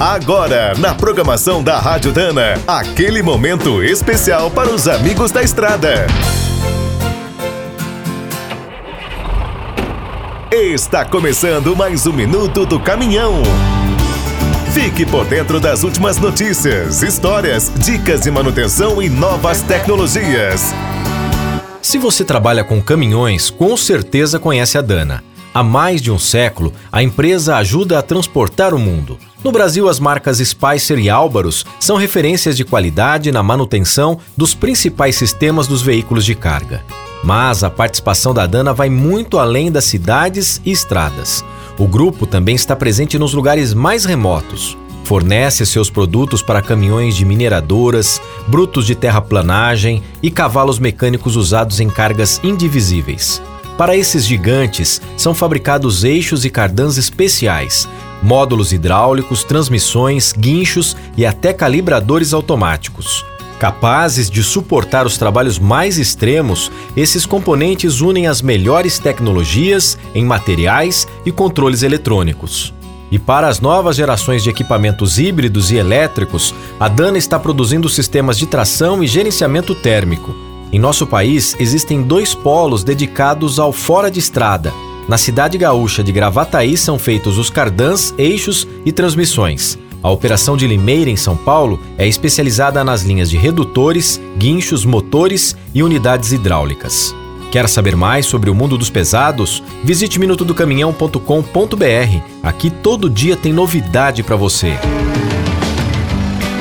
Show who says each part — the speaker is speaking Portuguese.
Speaker 1: Agora, na programação da Rádio Dana, aquele momento especial para os amigos da estrada. Está começando mais um minuto do caminhão. Fique por dentro das últimas notícias, histórias, dicas de manutenção e novas tecnologias.
Speaker 2: Se você trabalha com caminhões, com certeza conhece a Dana. Há mais de um século, a empresa ajuda a transportar o mundo. No Brasil, as marcas Spicer e Álvaros são referências de qualidade na manutenção dos principais sistemas dos veículos de carga. Mas a participação da Dana vai muito além das cidades e estradas. O grupo também está presente nos lugares mais remotos. Fornece seus produtos para caminhões de mineradoras, brutos de terraplanagem e cavalos mecânicos usados em cargas indivisíveis. Para esses gigantes, são fabricados eixos e cardãs especiais, módulos hidráulicos, transmissões, guinchos e até calibradores automáticos. Capazes de suportar os trabalhos mais extremos, esses componentes unem as melhores tecnologias em materiais e controles eletrônicos. E para as novas gerações de equipamentos híbridos e elétricos, a Dana está produzindo sistemas de tração e gerenciamento térmico em nosso país, existem dois polos dedicados ao fora de estrada. Na cidade gaúcha de Gravataí são feitos os cardãs, eixos e transmissões. A operação de Limeira, em São Paulo, é especializada nas linhas de redutores, guinchos, motores e unidades hidráulicas. Quer saber mais sobre o mundo dos pesados? Visite minutodocaminhão.com.br. Aqui todo dia tem novidade para você.